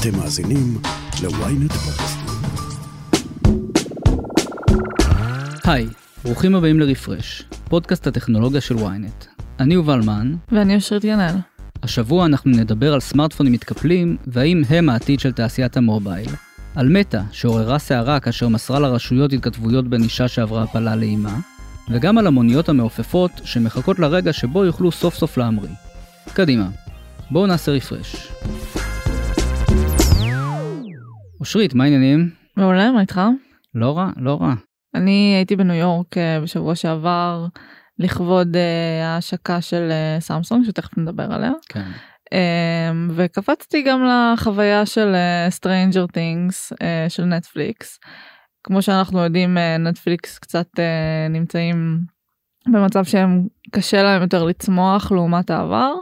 אתם מאזינים ל-ynet פודקאסט. היי, ברוכים הבאים לרפרש, פודקאסט הטכנולוגיה של ynet. אני יובל מן, ואני אושרית ינאל. השבוע אנחנו נדבר על סמארטפונים מתקפלים, והאם הם העתיד של תעשיית המובייל. על מטא, שעוררה סערה כאשר מסרה לרשויות התכתבויות בין אישה שעברה הפלה לאימה, וגם על המוניות המעופפות שמחכות לרגע שבו יוכלו סוף סוף להמריא. קדימה, בואו נעשה רפרש. אושרית, מה העניינים? מעולה, מה איתך? לא רע, לא רע. אני הייתי בניו יורק אה, בשבוע שעבר לכבוד אה, ההשקה של אה, סמסונג, שתכף נדבר עליה. כן. אמ, וקפצתי גם לחוויה של Stranger Things של נטפליקס. כמו שאנחנו יודעים, נטפליקס קצת נמצאים במצב שהם קשה להם יותר לצמוח לעומת העבר.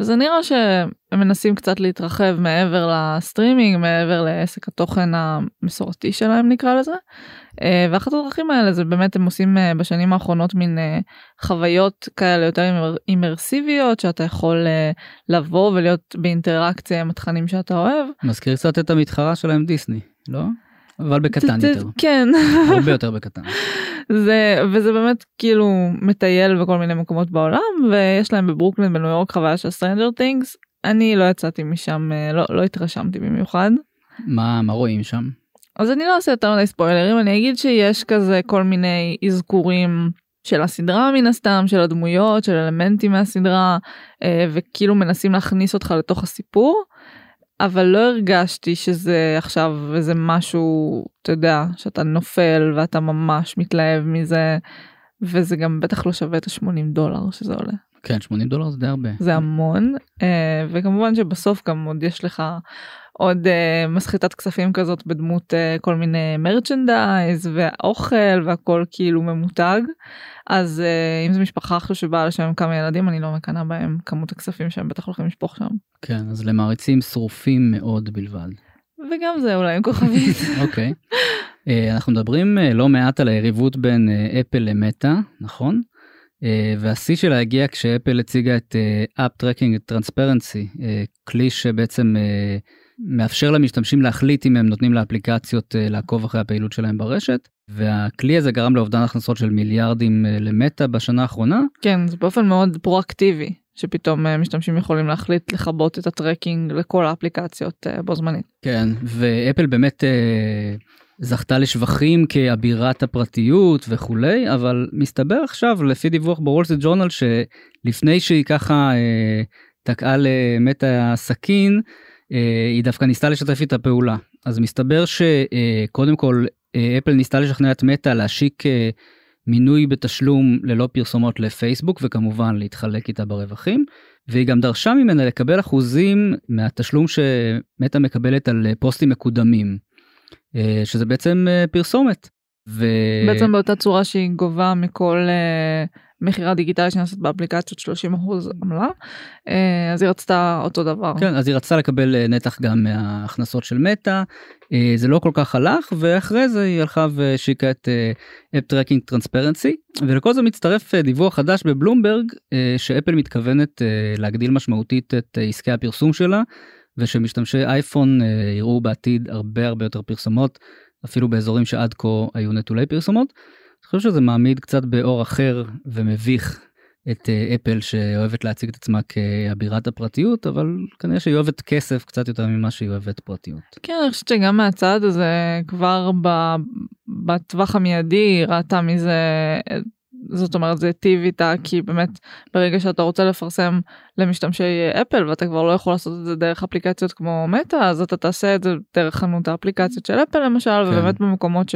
וזה נראה שהם מנסים קצת להתרחב מעבר לסטרימינג, מעבר לעסק התוכן המסורתי שלהם נקרא לזה. אה, ואחת הדרכים האלה זה באמת הם עושים אה, בשנים האחרונות מין אה, חוויות כאלה יותר אימרסיביות שאתה יכול לבוא ולהיות באינטראקציה עם התכנים שאתה אוהב. מזכיר קצת את המתחרה שלהם דיסני, לא? אבל בקטן יותר. כן. הרבה יותר בקטן. זה וזה באמת כאילו מטייל בכל מיני מקומות בעולם ויש להם בברוקלין בניו יורק חוויה של Stranger Things אני לא יצאתי משם לא לא התרשמתי במיוחד. מה מה רואים שם? אז אני לא עושה יותר מדי ספוילרים אני אגיד שיש כזה כל מיני אזכורים של הסדרה מן הסתם של הדמויות של אלמנטים מהסדרה אה, וכאילו מנסים להכניס אותך לתוך הסיפור. אבל לא הרגשתי שזה עכשיו איזה משהו, אתה יודע, שאתה נופל ואתה ממש מתלהב מזה, וזה גם בטח לא שווה את ה-80 דולר שזה עולה. כן, 80 דולר זה די הרבה. זה המון, אה, וכמובן שבסוף גם עוד יש לך עוד uh, מסחטת כספים כזאת בדמות uh, כל מיני מרצ'נדייז והאוכל והכל כאילו ממותג אז uh, אם זו משפחה עכשיו שבאה לשם כמה ילדים אני לא מקנאה בהם כמות הכספים שהם בטח הולכים לשפוך שם. כן אז למעריצים שרופים מאוד בלבד. וגם זה אולי עם כוכבית. אוקיי. okay. uh, אנחנו מדברים uh, לא מעט על היריבות בין אפל uh, למטא נכון? Uh, והשיא שלה הגיע כשאפל הציגה את Tracking Transparency, uh, כלי שבעצם uh, מאפשר למשתמשים להחליט אם הם נותנים לאפליקציות אה, לעקוב אחרי הפעילות שלהם ברשת והכלי הזה גרם לאובדן הכנסות של מיליארדים אה, למטה בשנה האחרונה. כן זה באופן מאוד פרואקטיבי שפתאום אה, משתמשים יכולים להחליט לכבות את ה tracking לכל האפליקציות בו זמנית. כן ואפל באמת זכתה לשבחים כאבירת הפרטיות וכולי אבל מסתבר עכשיו לפי דיווח בוול סטריט ג'ורנל שלפני שהיא ככה תקעה למטה סכין. אה, היא דווקא ניסתה לשתף איתה פעולה אז מסתבר שקודם כל אה, אפל ניסתה לשכנע את מטא להשיק אה, מינוי בתשלום ללא פרסומות לפייסבוק וכמובן להתחלק איתה ברווחים והיא גם דרשה ממנה לקבל אחוזים מהתשלום שמטא מקבלת על פוסטים מקודמים שזה בעצם פרסומת. ו... בעצם באותה צורה שהיא גובה מכל מכירה דיגיטלית שנעשית באפליקציות 30 אחוז עמלה אה, אז היא רצתה אותו דבר. כן אז היא רצתה לקבל אה, נתח גם מההכנסות של מטא אה, זה לא כל כך הלך ואחרי זה היא הלכה והשיקה את App Tracking Transparency ולכל זה מצטרף דיווח חדש בבלומברג שאפל מתכוונת להגדיל משמעותית את עסקי הפרסום שלה ושמשתמשי אייפון יראו בעתיד הרבה הרבה יותר פרסומות אפילו באזורים שעד כה היו נטולי פרסומות. אני חושב שזה מעמיד קצת באור אחר ומביך את אה, אפל שאוהבת להציג את עצמה כאבירת הפרטיות אבל כנראה שהיא אוהבת כסף קצת יותר ממה שהיא אוהבת פרטיות. כן אני חושבת שגם מהצד הזה כבר בטווח המיידי ראתה מזה זאת אומרת זה היטיב איתה כי באמת ברגע שאתה רוצה לפרסם למשתמשי אפל ואתה כבר לא יכול לעשות את זה דרך אפליקציות כמו מטא אז אתה תעשה את זה דרך חנות האפליקציות של אפל למשל כן. ובאמת במקומות ש,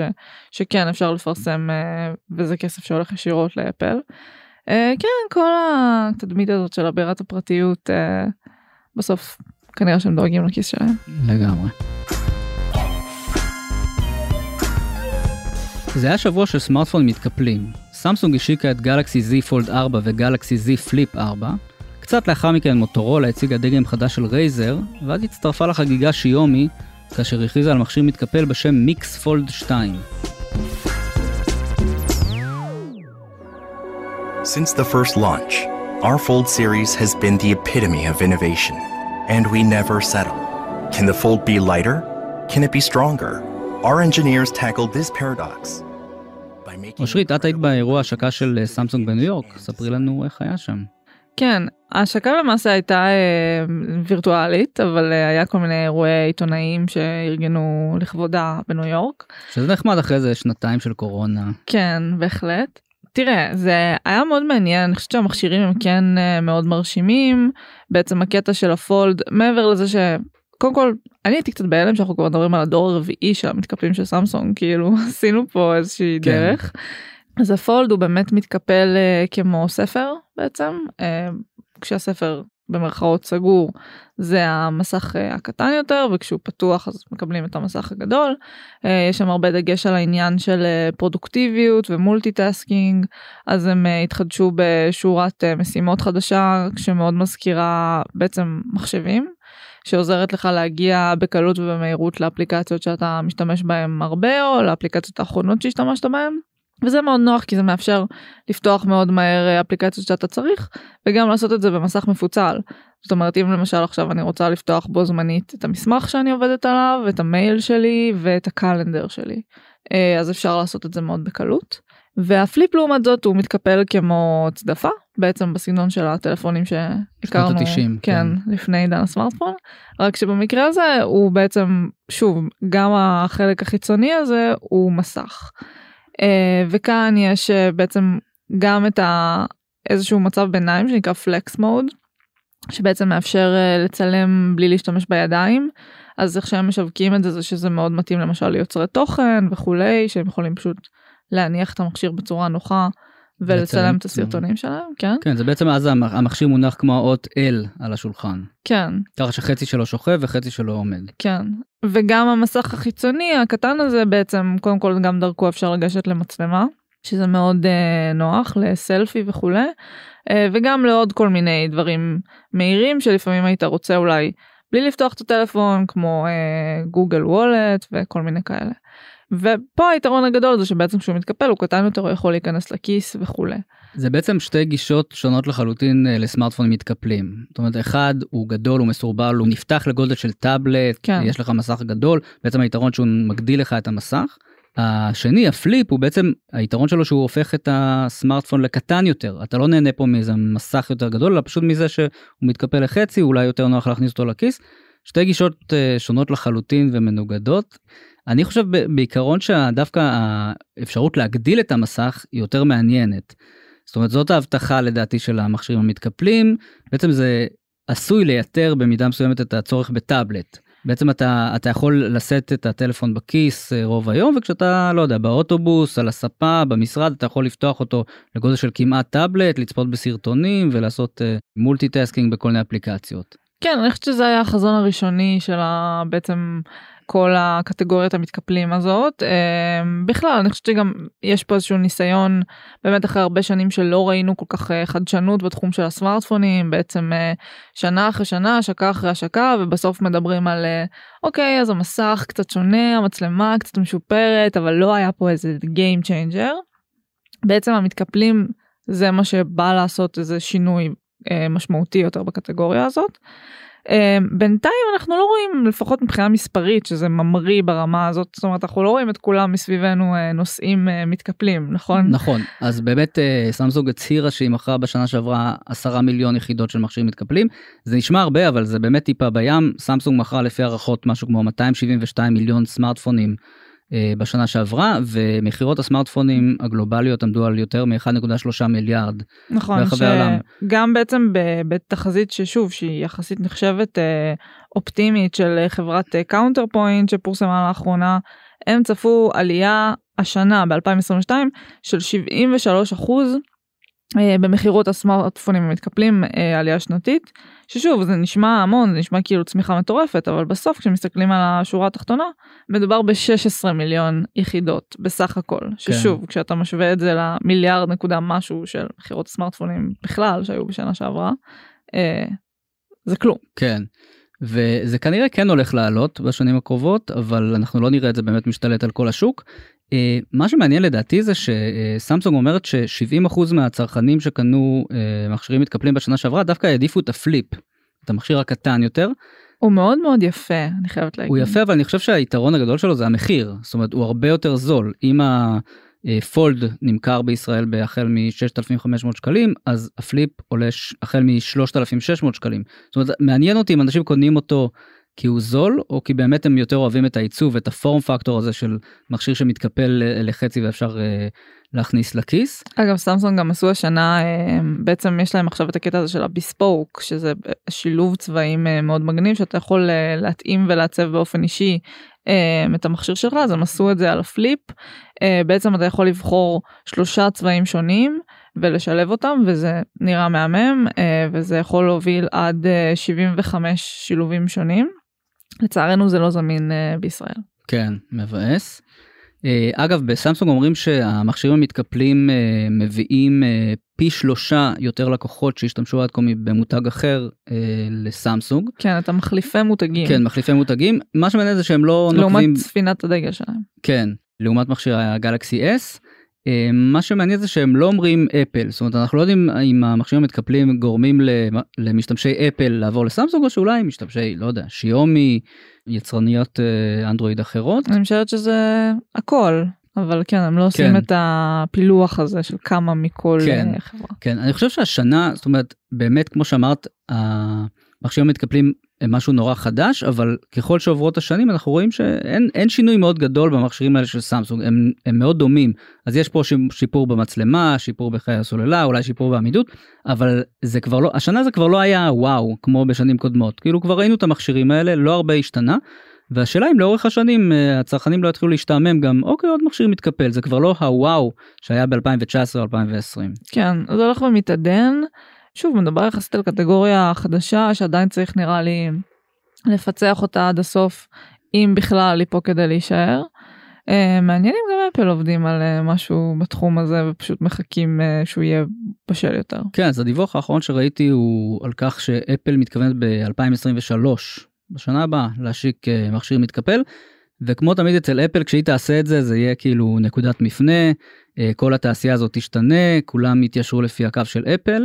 שכן אפשר לפרסם אה, וזה כסף שהולך ישירות לאפל. אה, כן כל התדמית הזאת של אבירת הפרטיות אה, בסוף כנראה שהם דואגים לכיס שלהם. לגמרי. זה היה שבוע של סמארטפון מתקפלים. סמסונג השיקה את גלקסי Z פולד 4 וגלקסי Z פליפ 4. קצת לאחר מכן מוטורולה הציגה דגם חדש של רייזר, ואז הצטרפה לחגיגה שיומי, כאשר הכריזה על מכשיר מתקפל בשם מיקס פולד 2. Since the first launch, our Fold series has been the epitome of innovation, and we never settle. Can the fold be lighter? Can it be stronger? Our engineers tackled this paradox. אושרית, את היית באירוע השקה של אה, סמסונג בניו יורק, ספרי לנו איך היה שם. כן, ההשקה למעשה הייתה אה, וירטואלית, אבל אה, היה כל מיני אירועי עיתונאים שארגנו לכבודה בניו יורק. שזה נחמד אחרי זה שנתיים של קורונה. כן, בהחלט. תראה, זה היה מאוד מעניין, אני חושבת שהמכשירים הם כן אה, מאוד מרשימים. בעצם הקטע של הפולד, מעבר לזה ש... קודם כל, אני הייתי קצת בהלם שאנחנו כבר מדברים על הדור הרביעי של המתקפלים של סמסונג, כאילו עשינו פה איזושהי כן. דרך. אז הפולד הוא באמת מתקפל אה, כמו ספר בעצם, אה, כשהספר במרכאות סגור זה המסך אה, הקטן יותר וכשהוא פתוח אז מקבלים את המסך הגדול. אה, יש שם הרבה דגש על העניין של אה, פרודוקטיביות ו multitasking אז הם אה, התחדשו בשורת אה, משימות חדשה שמאוד מזכירה בעצם מחשבים. שעוזרת לך להגיע בקלות ובמהירות לאפליקציות שאתה משתמש בהם הרבה או לאפליקציות האחרונות שהשתמשת בהם. וזה מאוד נוח כי זה מאפשר לפתוח מאוד מהר אה, אפליקציות שאתה צריך וגם לעשות את זה במסך מפוצל. זאת אומרת אם למשל עכשיו אני רוצה לפתוח בו זמנית את המסמך שאני עובדת עליו את המייל שלי ואת ה calendar שלי אה, אז אפשר לעשות את זה מאוד בקלות. והפליפ לעומת זאת הוא מתקפל כמו צדפה בעצם בסגנון של הטלפונים שהכרנו ה-90, כן, כן. לפני עידן הסמארטפון רק שבמקרה הזה הוא בעצם שוב גם החלק החיצוני הזה הוא מסך. אה, וכאן יש אה, בעצם גם את ה... איזשהו מצב ביניים שנקרא פלקס מוד שבעצם מאפשר אה, לצלם בלי להשתמש בידיים אז איך שהם משווקים את זה זה שזה מאוד מתאים למשל ליוצרי תוכן וכולי שהם יכולים פשוט להניח את המכשיר בצורה נוחה לצלם ולצלם את הסרטונים שלהם כן כן, זה בעצם אז המ- המכשיר מונח כמו האות L על השולחן. כן ככה שחצי שלו שוכב וחצי שלו עומד. כן וגם המסך החיצוני הקטן הזה בעצם קודם כל גם דרכו אפשר לגשת למצלמה שזה מאוד אה, נוח לסלפי וכולי אה, וגם לעוד כל מיני דברים מהירים שלפעמים היית רוצה אולי בלי לפתוח את הטלפון כמו אה, גוגל וולט וכל מיני כאלה. ופה היתרון הגדול זה שבעצם כשהוא מתקפל הוא קטן יותר הוא יכול להיכנס לכיס וכולי. זה בעצם שתי גישות שונות לחלוטין אה, לסמארטפונים מתקפלים. זאת אומרת, אחד הוא גדול, הוא מסורבל, הוא נפתח לגודל של טאבלט, כן. יש לך מסך גדול, בעצם היתרון שהוא מגדיל לך את המסך. השני, הפליפ, הוא בעצם, היתרון שלו שהוא הופך את הסמארטפון לקטן יותר. אתה לא נהנה פה מאיזה מסך יותר גדול, אלא פשוט מזה שהוא מתקפל לחצי, אולי יותר נוח להכניס אותו לכיס. שתי גישות אה, שונות לחלוטין ומנוגדות. אני חושב בעיקרון שדווקא האפשרות להגדיל את המסך היא יותר מעניינת. זאת אומרת זאת ההבטחה לדעתי של המכשירים המתקפלים בעצם זה עשוי לייתר במידה מסוימת את הצורך בטאבלט. בעצם אתה אתה יכול לשאת את הטלפון בכיס אה, רוב היום וכשאתה לא יודע באוטובוס על הספה במשרד אתה יכול לפתוח אותו לגודל של כמעט טאבלט לצפות בסרטונים ולעשות multitasking בכל מיני אפליקציות. כן אני חושבת שזה היה החזון הראשוני של ה... בעצם כל הקטגוריית המתקפלים הזאת אה, בכלל אני חושבת שגם יש פה איזשהו ניסיון באמת אחרי הרבה שנים שלא ראינו כל כך אה, חדשנות בתחום של הסמארטפונים בעצם אה, שנה אחרי שנה השקה אחרי השקה ובסוף מדברים על אוקיי אז המסך קצת שונה המצלמה קצת משופרת אבל לא היה פה איזה game changer. בעצם המתקפלים זה מה שבא לעשות איזה שינוי משמעותי יותר בקטגוריה הזאת. אה, בינתיים אנחנו לא רואים לפחות מבחינה מספרית שזה ממריא ברמה הזאת. זאת אומרת אנחנו לא רואים את כולם מסביבנו אה, נושאים אה, מתקפלים נכון? נכון. אז באמת סמסונג הצהירה שהיא מכרה בשנה שעברה 10 מיליון יחידות של מכשירים מתקפלים. זה נשמע הרבה אבל זה באמת טיפה בים. סמסונג מכרה לפי הערכות משהו כמו 272 מיליון סמארטפונים בשנה שעברה ומכירות הסמארטפונים הגלובליות עמדו על יותר מ-1.3 מיליארד נכון ברחבי העולם. גם בעצם ב- בתחזית ששוב שהיא יחסית נחשבת אה, אופטימית של אה, חברת Counterpoint שפורסמה לאחרונה הם צפו עלייה השנה ב-2022 של 73 אחוז אה, במכירות הסמארטפונים המתקפלים אה, עלייה שנתית ששוב זה נשמע המון זה נשמע כאילו צמיחה מטורפת אבל בסוף כשמסתכלים על השורה התחתונה מדובר ב-16 מיליון יחידות בסך הכל ששוב כשאתה משווה את זה למיליארד נקודה משהו של מכירות סמארטפונים בכלל שהיו בשנה שעברה אה, זה כלום כן. וזה כנראה כן הולך לעלות בשנים הקרובות אבל אנחנו לא נראה את זה באמת משתלט על כל השוק. אה, מה שמעניין לדעתי זה שסמסונג אומרת ש-70% מהצרכנים שקנו אה, מכשירים מתקפלים בשנה שעברה דווקא העדיפו את הפליפ, את המכשיר הקטן יותר. הוא מאוד מאוד יפה, אני חייבת להגיד. הוא יפה אבל אני חושב שהיתרון הגדול שלו זה המחיר זאת אומרת הוא הרבה יותר זול אם הפולד נמכר בישראל החל מ-6,500 שקלים אז הפליפ עולה החל מ-3,600 שקלים זאת אומרת מעניין אותי אם אנשים קונים אותו כי הוא זול או כי באמת הם יותר אוהבים את העיצוב את ה form factor הזה של מכשיר שמתקפל אה, לחצי ואפשר אה, להכניס לכיס. אגב סמסונג גם עשו השנה אה, בעצם יש להם עכשיו את הקטע הזה של ה Bespoke שזה שילוב צבעים אה, מאוד מגניב שאתה יכול אה, להתאים ולעצב באופן אישי אה, את המכשיר שלך אז הם עשו את זה על הפליפ אה, בעצם אתה יכול לבחור שלושה צבעים שונים ולשלב אותם וזה נראה מהמם אה, וזה יכול להוביל עד אה, 75 שילובים שונים. לצערנו זה לא זמין אה, בישראל. כן מבאס. אה, אגב בסמסונג אומרים שהמכשירים המתקפלים אה, מביאים פי שלושה יותר לקוחות שהשתמשו עד כה במותג אחר לסמסונג. כן אתה מחליפי מותגים. כן מחליפי מותגים מה שמעניין זה שהם לא לעומת נוקבים ספינת הדגל שלהם. כן לעומת מכשיר הגלקסי S. אה, מה שמעניין זה שהם לא אומרים אפל זאת אומרת אנחנו לא יודעים אם המכשירים המתקפלים גורמים למ- למשתמשי אפל לעבור לסמסונג או שאולי משתמשי לא יודע שיומי יצרניות אה, אנדרואיד אחרות. אני חושבת שזה הכל אבל כן הם לא עושים כן. את הפילוח הזה של כמה מכל כן. אה, חברה. כן אני חושב שהשנה זאת אומרת באמת כמו שאמרת המכשירים המתקפלים משהו נורא חדש אבל ככל שעוברות השנים אנחנו רואים שאין אין שינוי מאוד גדול במכשירים האלה של סמסונג הם, הם מאוד דומים אז יש פה שיפ- שיפור במצלמה שיפור בחיי הסוללה אולי שיפור בעמידות אבל זה כבר לא השנה זה כבר לא היה וואו כמו בשנים קודמות כאילו כבר ראינו את המכשירים האלה לא הרבה השתנה. והשאלה אם לאורך השנים אה, הצרכנים לא יתחילו להשתעמם גם אוקיי עוד מכשיר מתקפל זה כבר לא הוואו שהיה ב2019 2020 כן זה הולך ומתעדן. שוב מדבר יחסית על קטגוריה חדשה שעדיין צריך נראה לי לפצח אותה עד הסוף אם בכלל היא פה כדי להישאר. אה, מעניין אם גם אפל עובדים על אה, משהו בתחום הזה ופשוט מחכים אה, שהוא יהיה בשל יותר. כן אז הדיווח האחרון שראיתי הוא על כך שאפל מתכוונת ב-2023 בשנה הבאה להשיק אה, מכשיר מתקפל. וכמו תמיד אצל אפל כשהיא תעשה את זה זה יהיה כאילו נקודת מפנה אה, כל התעשייה הזאת תשתנה כולם יתיישרו לפי הקו של אפל.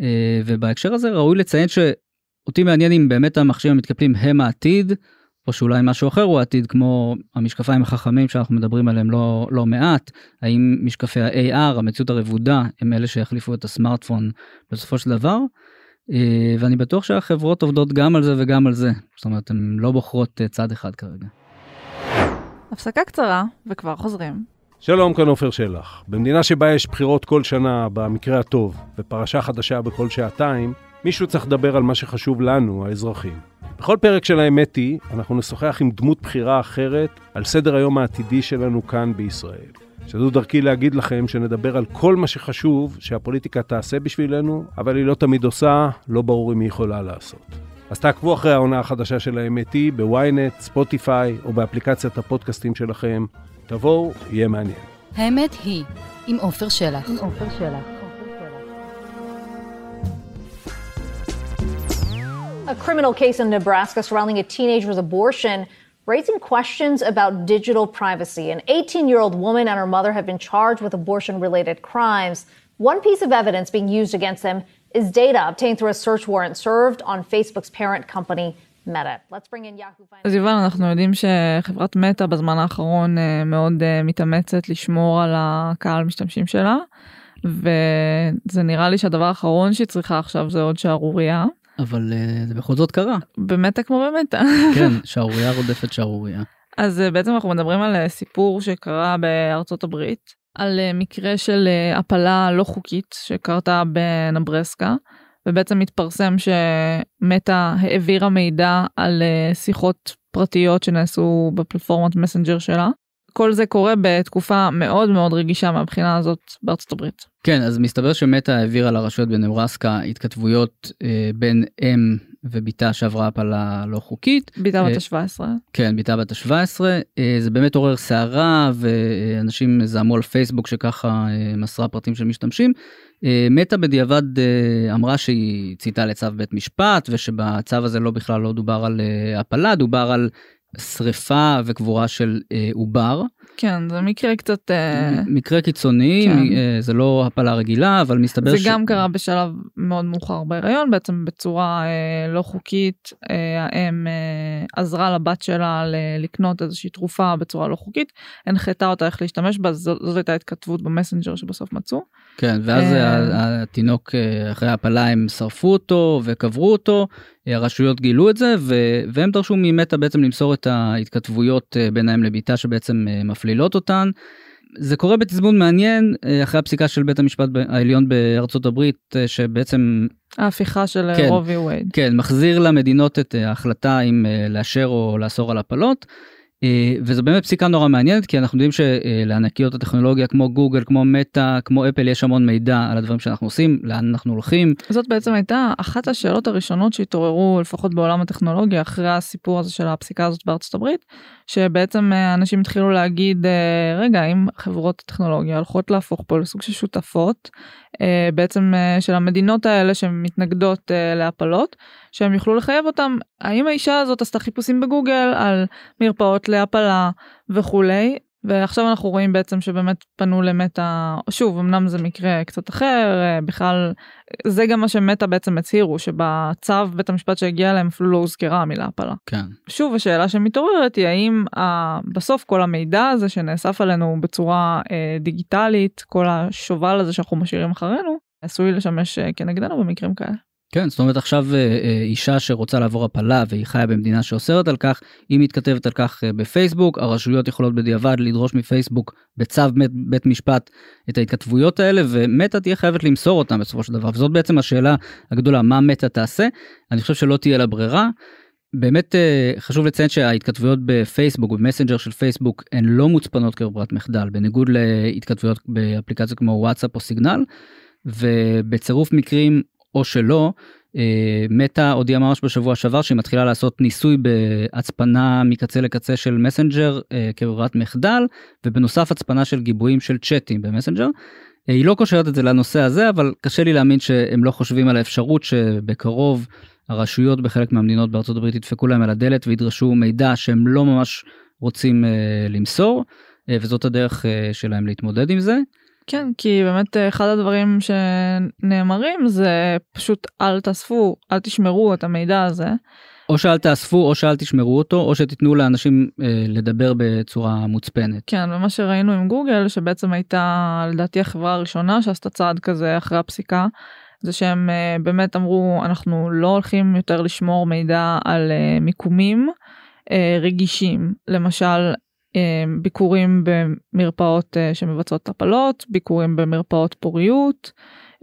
אה, ובהקשר הזה ראוי לציין שאותי מעניין אם באמת המכשירים המתקפלים הם העתיד או שאולי משהו אחר הוא העתיד כמו המשקפיים החכמים שאנחנו מדברים עליהם לא לא מעט האם משקפי ה-AR המציאות הרבודה הם אלה שיחליפו את הסמארטפון בסופו של דבר. אה, ואני בטוח שהחברות עובדות גם על זה וגם על זה זאת אומרת הן לא בוחרות אה, צד אחד כרגע. הפסקה קצרה וכבר חוזרים. שלום, כאן עופר שלח. במדינה שבה יש בחירות כל שנה, במקרה הטוב, ופרשה חדשה בכל שעתיים, מישהו צריך לדבר על מה שחשוב לנו, האזרחים. בכל פרק של האמת היא, אנחנו נשוחח עם דמות בחירה אחרת על סדר היום העתידי שלנו כאן בישראל. שזו דרכי להגיד לכם שנדבר על כל מה שחשוב שהפוליטיקה תעשה בשבילנו, אבל היא לא תמיד עושה, לא ברור אם היא יכולה לעשות. אז תעקבו אחרי העונה החדשה של האמת היא בוויינט, ספוטיפיי או באפליקציית הפודקאסטים שלכם. תבואו, יהיה מעניין. האמת היא, עם עופר שלח. A criminal case in Nebraska surrounding a teenager's abortion raising questions about digital privacy. An 18 year old woman and her mother have been charged with abortion related crimes. One piece of evidence being used against them is data obtained through a search warrant served on Facebook's parent company, אז יובל אנחנו יודעים שחברת מטא בזמן האחרון אה, מאוד אה, מתאמצת לשמור על הקהל משתמשים שלה וזה נראה לי שהדבר האחרון שהיא צריכה עכשיו זה עוד שערורייה. אבל אה, זה בכל זאת קרה. במטא כמו במטא. כן שערורייה רודפת שערורייה. אז בעצם אנחנו מדברים על סיפור שקרה בארצות הברית על מקרה של הפלה לא חוקית שקרתה בנברסקה ובעצם התפרסם שמטא העבירה מידע על אה, שיחות פרטיות שנעשו בפלטפורמת מסנג'ר שלה. כל זה קורה בתקופה מאוד מאוד רגישה מהבחינה הזאת בארצות הברית. כן אז מסתבר שמטה העבירה לרשויות בנברסקה התכתבויות אה, בין אם ובתה שעברה הפלה לא חוקית. ביתה בת אה, ה-17. כן, בתה בת ה-17, זה באמת עורר סערה ואנשים זעמו על פייסבוק שככה אה, מסרה פרטים של משתמשים. אה, מטה בדיעבד אה, אמרה שהיא צייתה לצו בית משפט ושבצו הזה לא בכלל לא דובר על אה, הפלה, דובר על שריפה וקבורה של אה, עובר. כן, זה מקרה קצת... אה, מקרה קיצוני, כן. אה, זה לא הפלה רגילה, אבל מסתבר זה גם קרה בשלב מאוד מאוחר בהיריון, בעצם בצורה אה, לא חוקית. אה, האם אה, עזרה לבת שלה ל- לקנות איזושהי תרופה בצורה לא חוקית, הנחתה אותה איך להשתמש בה, זאת, זאת הייתה התכתבות במסנג'ר שבסוף מצאו. כן, ואז אה, התינוק אחרי ההפלה הם שרפו אותו וקברו אותו, הרשויות גילו את זה ו- והם דרשו ממטה בעצם למסור את ההתכתבויות ביניהם לביתה שבעצם מפלילות אותן. זה קורה בתזמון מעניין אה, אחרי הפסיקה של בית המשפט העליון בארצות הברית אה, שבעצם ההפיכה של כן. כן. רובי ווייד. כן מחזיר למדינות את אה, ההחלטה אם אה, לאשר או לאסור על הפלות. אה, וזו באמת פסיקה נורא מעניינת כי אנחנו יודעים שלענקיות הטכנולוגיה כמו גוגל כמו מטא כמו אפל יש המון מידע על הדברים שאנחנו עושים לאן אנחנו הולכים. זאת בעצם הייתה אחת השאלות הראשונות שהתעוררו לפחות בעולם הטכנולוגיה אחרי הסיפור הזה של הפסיקה הזאת בארצות הברית שבעצם אה, אנשים התחילו להגיד אה, רגע אם חברות הטכנולוגיה הולכות להפוך פה לסוג של שותפות בעצם של המדינות האלה שמתנגדות להפלות שהם יוכלו לחייב אותם. האם האישה הזאת עשתה חיפושים בגוגל על מרפאות להפלה וכולי ועכשיו אנחנו רואים בעצם שבאמת פנו למטה שוב אמנם זה מקרה קצת אחר אה, בכלל זה גם מה שמטה בעצם הצהירו שבצו בית המשפט שהגיע אליהם אפילו לא הוזכרה המילה הפלה. כן שוב השאלה שמתעוררת היא האם ה... בסוף כל המידע הזה שנאסף עלינו בצורה אה, דיגיטלית כל השובל הזה שאנחנו משאירים אחרינו עשוי לשמש אה, כנגדנו במקרים כאלה. כן זאת אומרת עכשיו אה, אה, אישה שרוצה לעבור הפלה והיא חיה במדינה שאוסרת על כך היא מתכתבת על כך אה, בפייסבוק. הרשויות יכולות בדיעבד לדרוש מפייסבוק בצו בית, בית משפט את ההתכתבויות האלה ומטה תהיה חייבת למסור אותם בסופו של דבר. וזאת בעצם השאלה הגדולה מה מטה תעשה? אני חושב שלא תהיה לה ברירה. באמת חשוב לציין שההתכתבויות בפייסבוק במסנג'ר של פייסבוק הן לא מוצפנות כברירת מחדל. בניגוד להתכתבויות באפליקציות כמו וואטסאפ או סיגנל. ובצירוף מקרים או שלא אה, מטא הודיעה ממש בשבוע שעבר שהיא מתחילה לעשות ניסוי בהצפנה מקצה לקצה של מסנג'ר אה, כברירת מחדל ובנוסף הצפנה של גיבויים של צ'אטים במסנג'ר. אה, היא לא קושרת את זה לנושא הזה אבל קשה לי להאמין שהם לא חושבים על האפשרות שבקרוב הרשויות בחלק מהמדינות בארצות הברית ידפקו להם על הדלת וידרשו מידע שהם לא ממש רוצים למסור וזאת הדרך שלהם להתמודד עם זה. כן כי באמת אה, אחד הדברים שנאמרים זה פשוט אל תאספו אל תשמרו את המידע הזה. או שאל תאספו או שאל תשמרו אותו או שתיתנו לאנשים אה, לדבר בצורה מוצפנת. כן ומה שראינו עם גוגל שבעצם הייתה לדעתי החברה הראשונה שעשתה צעד כזה אחרי הפסיקה. זה שהם אה, באמת אמרו אנחנו לא הולכים יותר לשמור מידע על אה, מיקומים אה, רגישים למשל ביקורים במרפאות אה, שמבצעות הפלות ביקורים במרפאות פוריות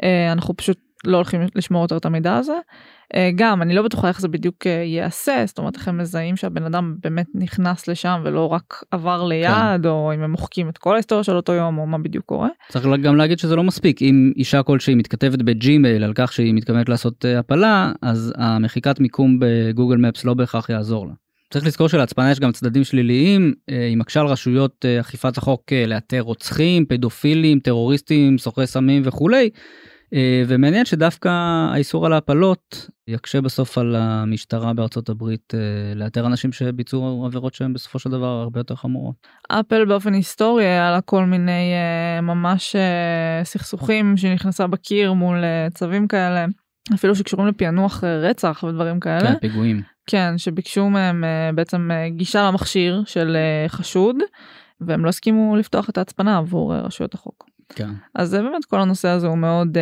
אה, אנחנו פשוט לא הולכים לשמור יותר את המידע הזה. אה, גם אני לא בטוחה איך זה בדיוק ייעשה זאת אומרת איך הם מזהים שהבן אדם באמת נכנס לשם ולא רק עבר ליד כן. או אם הם מוחקים את כל ההיסטוריה של אותו יום או מה בדיוק קורה. צריך גם להגיד שזה לא מספיק אם אישה כלשהי מתכתבת בג'ימייל על כך שהיא מתכוונת לעשות הפלה אז המחיקת מיקום ב Google Maps לא בהכרח יעזור לה. צריך לזכור שלהצפנה יש גם צדדים שליליים אה, היא מקשה על רשויות אה, אכיפת החוק אה, לאתר רוצחים פדופילים טרוריסטים סוחרי סמים וכולי. ומעניין שדווקא האיסור על ההפלות יקשה בסוף על המשטרה בארצות הברית לאתר אנשים שביצעו עבירות שהן בסופו של דבר הרבה יותר חמורות. אפל באופן היסטורי היה לה כל מיני ממש סכסוכים שנכנסה בקיר מול צווים כאלה אפילו שקשורים לפענוח uh, רצח ודברים כאלה. כן, פיגועים. כן שביקשו מהם uh, בעצם uh, גישה למכשיר של חשוד והם לא הסכימו לפתוח את ההצפנה עבור רשויות החוק. כן. אז זה באמת כל הנושא הזה הוא מאוד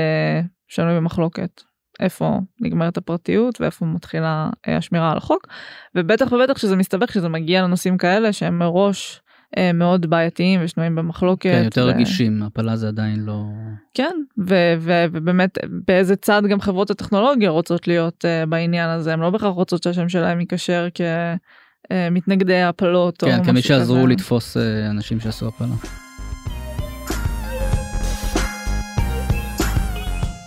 שנוי במחלוקת. איפה נגמרת הפרטיות ואיפה מתחילה השמירה על החוק ובטח ובטח שזה מסתבך שזה מגיע לנושאים כאלה שהם מראש מאוד בעייתיים ושנויים במחלוקת. כן, יותר ו... רגישים, הפלה זה עדיין לא... כן, ו- ו- ובאמת באיזה צד גם חברות הטכנולוגיה רוצות להיות uh, בעניין הזה, הן לא בהכרח רוצות שהשם שלהם ייקשר כמתנגדי הפלות או כן, משהו כמי שעזרו כזה. לתפוס אה, אנשים שעשו הפלה.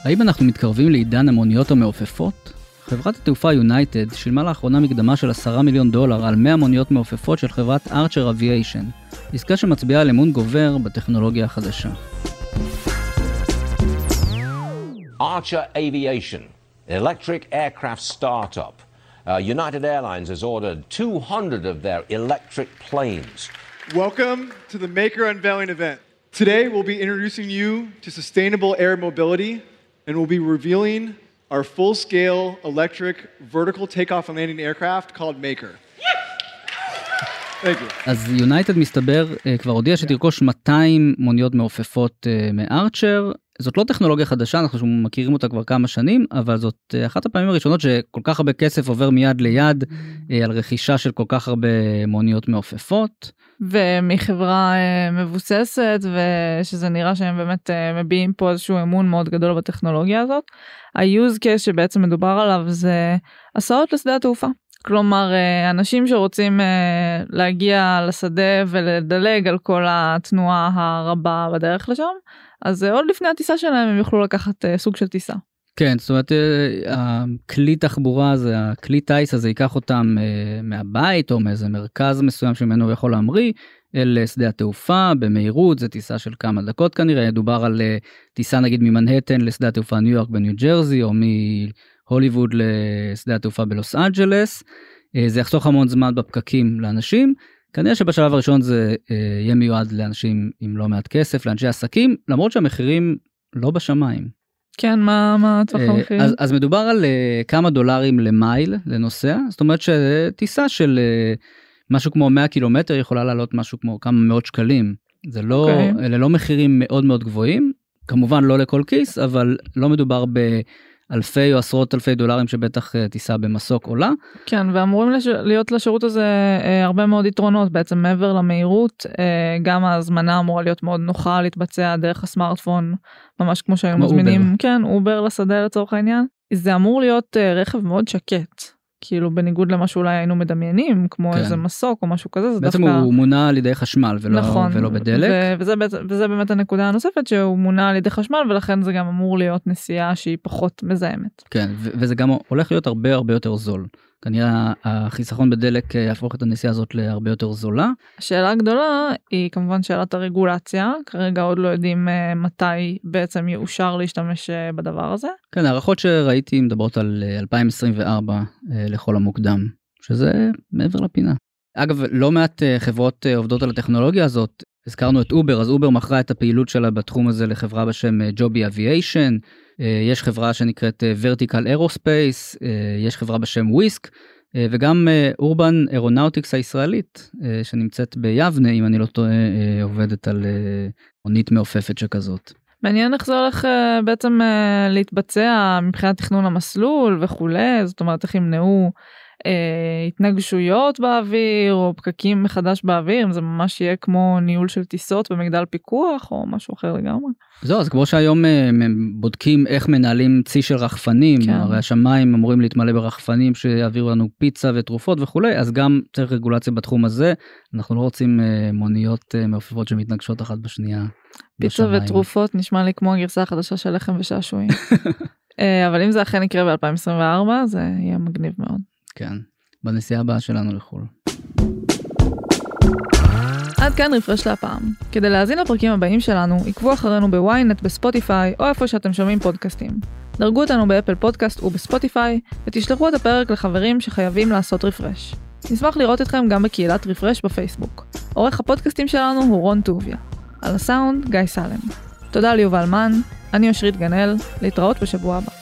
האם אנחנו מתקרבים לעידן המוניות המעופפות? חברת התעופה יונייטד שילמה לאחרונה מקדמה של 10 מיליון דולר על 100 מוניות מעופפות של חברת ארצ'ר אביישן, עסקה שמצביעה על אמון גובר בטכנולוגיה החדשה. Archer Aviation, electric aircraft startup. Uh, United Airlines has ordered 200 of their electric planes. Welcome to the Maker Unveiling event. Today, we'll be introducing you to sustainable air mobility, and we'll be revealing our full scale electric vertical takeoff and landing aircraft called Maker. Thank you. אז יונייטד מסתבר אה, כבר הודיע שתרכוש 200 מוניות מעופפות אה, מארצ'ר. זאת לא טכנולוגיה חדשה, אנחנו מכירים אותה כבר כמה שנים, אבל זאת אה, אחת הפעמים הראשונות שכל כך הרבה כסף עובר מיד ליד אה, על רכישה של כל כך הרבה מוניות מעופפות. ומחברה אה, מבוססת ושזה נראה שהם באמת מביעים פה איזשהו אמון מאוד גדול בטכנולוגיה הזאת. ה-use case שבעצם מדובר עליו זה הסעות לשדה התעופה. כלומר אה, אנשים שרוצים אה, להגיע לשדה ולדלג על כל התנועה הרבה בדרך לשם אז אה, עוד לפני הטיסה שלהם הם יוכלו לקחת סוג של טיסה. כן, זאת אומרת, הכלי תחבורה הזה, הכלי טיס הזה ייקח אותם מהבית או מאיזה מרכז מסוים שממנו הוא יכול להמריא אל שדה התעופה במהירות, זה טיסה של כמה דקות כנראה, דובר על טיסה נגיד ממנהטן לשדה התעופה ניו יורק בניו ג'רזי או מהוליווד לשדה התעופה בלוס אנג'לס. אה, זה יחסוך המון זמן בפקקים לאנשים. כנראה שבשלב הראשון זה אה, יהיה מיועד לאנשים עם לא מעט כסף, לאנשי עסקים, למרות שהמחירים לא בשמיים. כן מה מה טווח אה, המחירים? אז, אז מדובר על כמה דולרים למייל לנוסע זאת אומרת שטיסה של משהו כמו 100 קילומטר יכולה לעלות משהו כמו כמה מאות שקלים זה לא אוקיי. אלה לא מחירים מאוד מאוד גבוהים כמובן לא לכל כיס אבל לא מדובר באלפי או עשרות אלפי דולרים שבטח אה, טיסה במסוק עולה. כן ואמורים לש... להיות לשירות הזה אה, הרבה מאוד יתרונות. בעצם מעבר למהירות אה, גם ההזמנה אמורה להיות מאוד נוחה להתבצע דרך הסמארטפון ממש כמו שהיו מזמינים. אובר. כן אובר לשדה לצורך העניין. זה אמור להיות אה, רכב מאוד שקט כאילו בניגוד למה שאולי היינו מדמיינים כמו כן. איזה מסוק או משהו כזה זה בעצם דווקא הוא מונע על ידי חשמל ולא, נכון ולא בדלק. ו- וזה, וזה באמת הנקודה הנוספת שהוא מונע על ידי חשמל ולכן זה גם אמור להיות נסיעה שהיא פחות מזהמת. כן, ו- וזה גם הולך להיות הרבה הרבה יותר זול. כנראה החיסכון בדלק אה, יהפוך את הנסיעה הזאת להרבה יותר זולה. השאלה הגדולה היא כמובן שאלת הרגולציה כרגע עוד לא יודעים אה, מתי בעצם יאושר להשתמש אה, בדבר הזה. כן, הערכות שראיתי מדברות על אה, 2024 אה, לכל המוקדם, שזה מעבר לפינה. אגב, לא מעט חברות עובדות על הטכנולוגיה הזאת. הזכרנו את אובר, אז אובר מכרה את הפעילות שלה בתחום הזה לחברה בשם אה, Joby Aviation. יש חברה שנקראת Vertical Aerospace, יש חברה בשם Wisk, אה, וגם Urban Aeronautics הישראלית אה, שנמצאת ביבנה, אם אני לא טועה, אה, עובדת על אה, מונית מעופפת שכזאת. מעניין איך זה הולך אה, בעצם אה, להתבצע מבחינת תכנון המסלול וכולי זאת אומרת איך ימנעו אה, התנגשויות באוויר או פקקים מחדש באוויר אם זה ממש יהיה כמו ניהול של טיסות במגדל פיקוח או משהו אחר לגמרי. זהו, אז כמו שהיום אה, הם בודקים איך מנהלים צי של רחפנים, כן. הרי השמיים אמורים להתמלא ברחפנים שיעבירו לנו פיצה ותרופות וכולי, אז גם צריך רגולציה בתחום הזה. אנחנו לא רוצים אה, מוניות אה, מעופפות שמתנגשות אחת בשנייה. פיצה בשמיים. ותרופות נשמע לי כמו הגרסה החדשה של לחם ושעשועים. אה, אבל אם זה אכן יקרה ב-2024 זה יהיה מגניב מאוד. כן, בנסיעה הבאה שלנו לחו"ל. עד כאן רפרש להפעם. כדי להאזין לפרקים הבאים שלנו, עקבו אחרינו בוויינט, בספוטיפיי, או איפה שאתם שומעים פודקאסטים. דרגו אותנו באפל פודקאסט ובספוטיפיי, ותשלחו את הפרק לחברים שחייבים לעשות רפרש. נשמח לראות אתכם גם בקהילת רפרש בפייסבוק. עורך הפודקאסטים שלנו הוא רון טוביה. על הסאונד, גיא סלם. תודה ליובל מן, אני אושרית גנאל, להתראות בשבוע הבא.